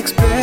unexpected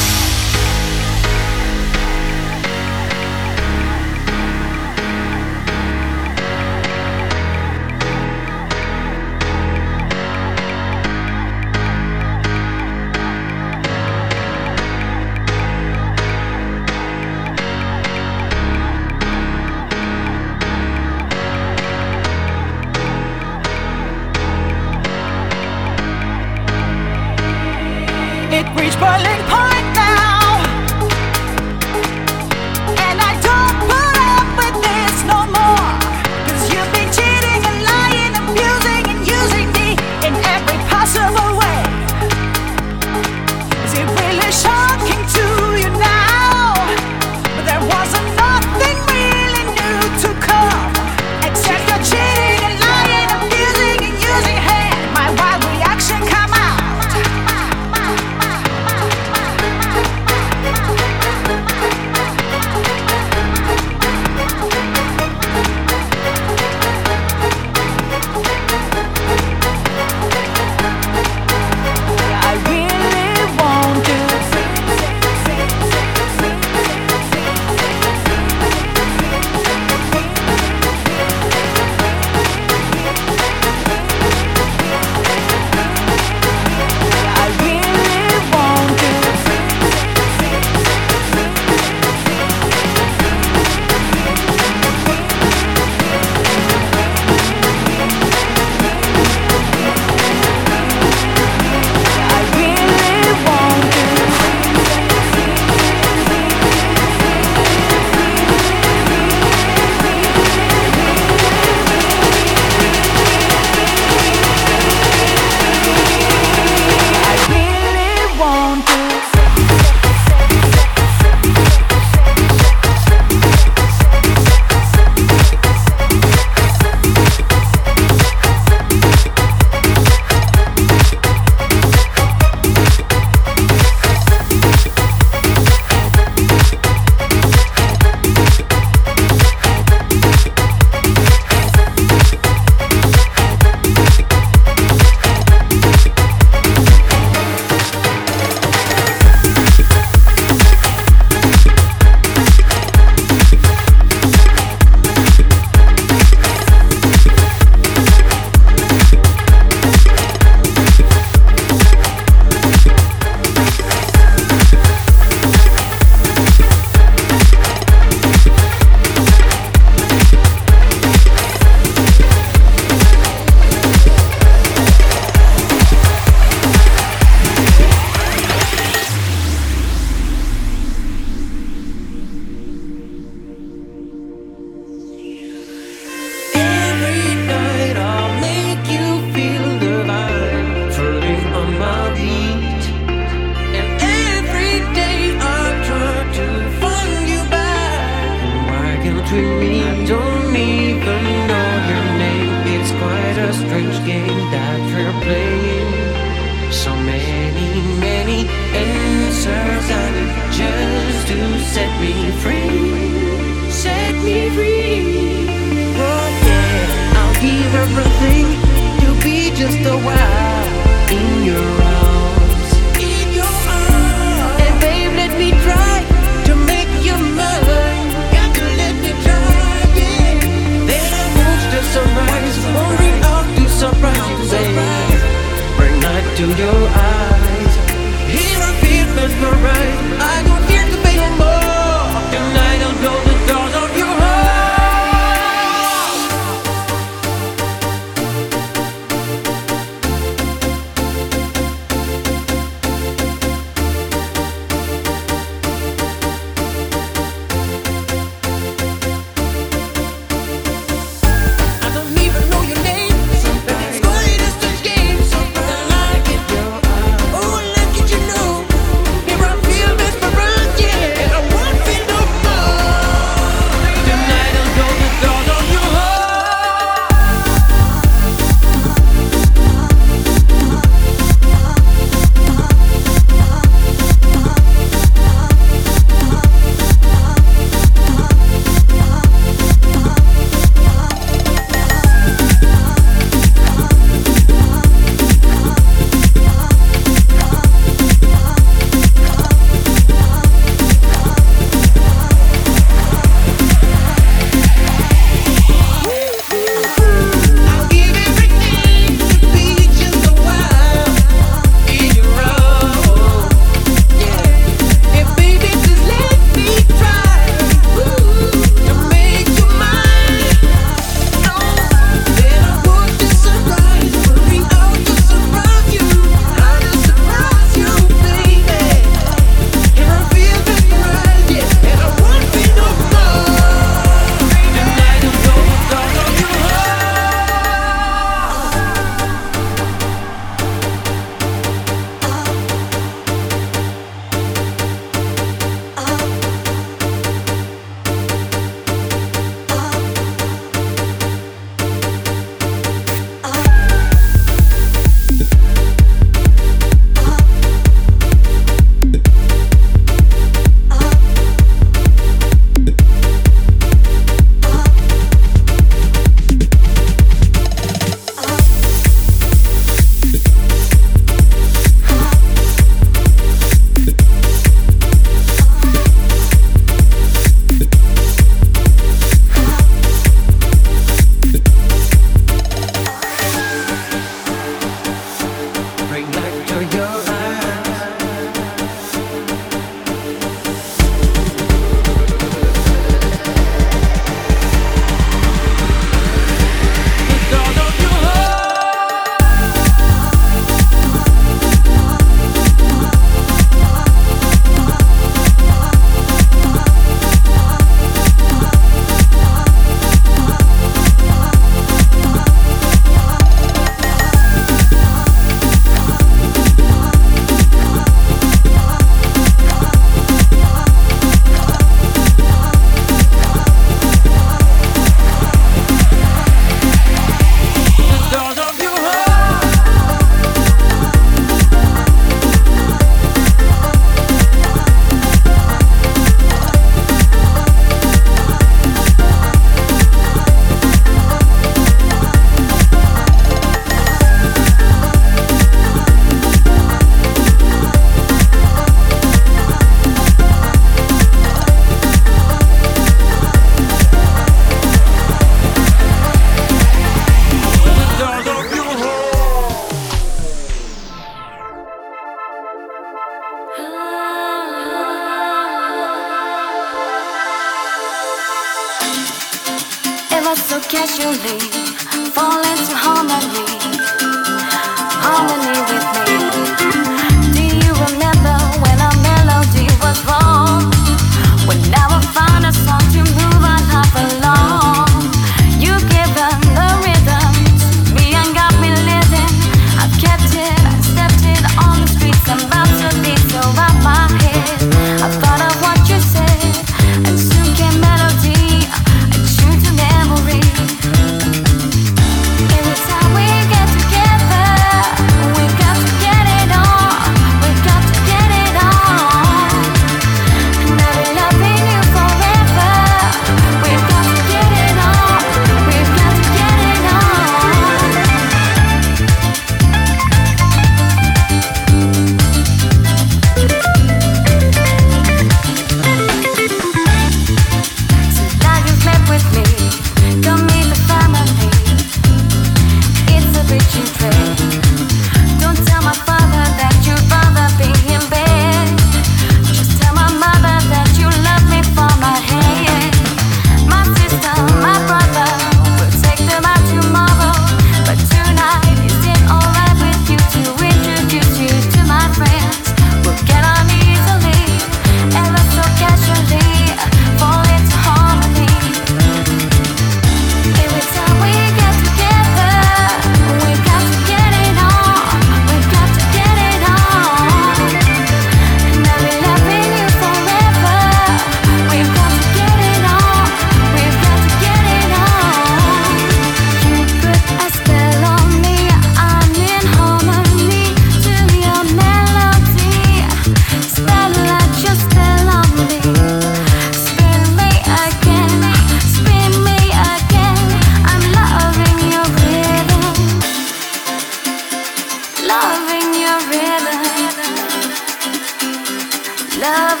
love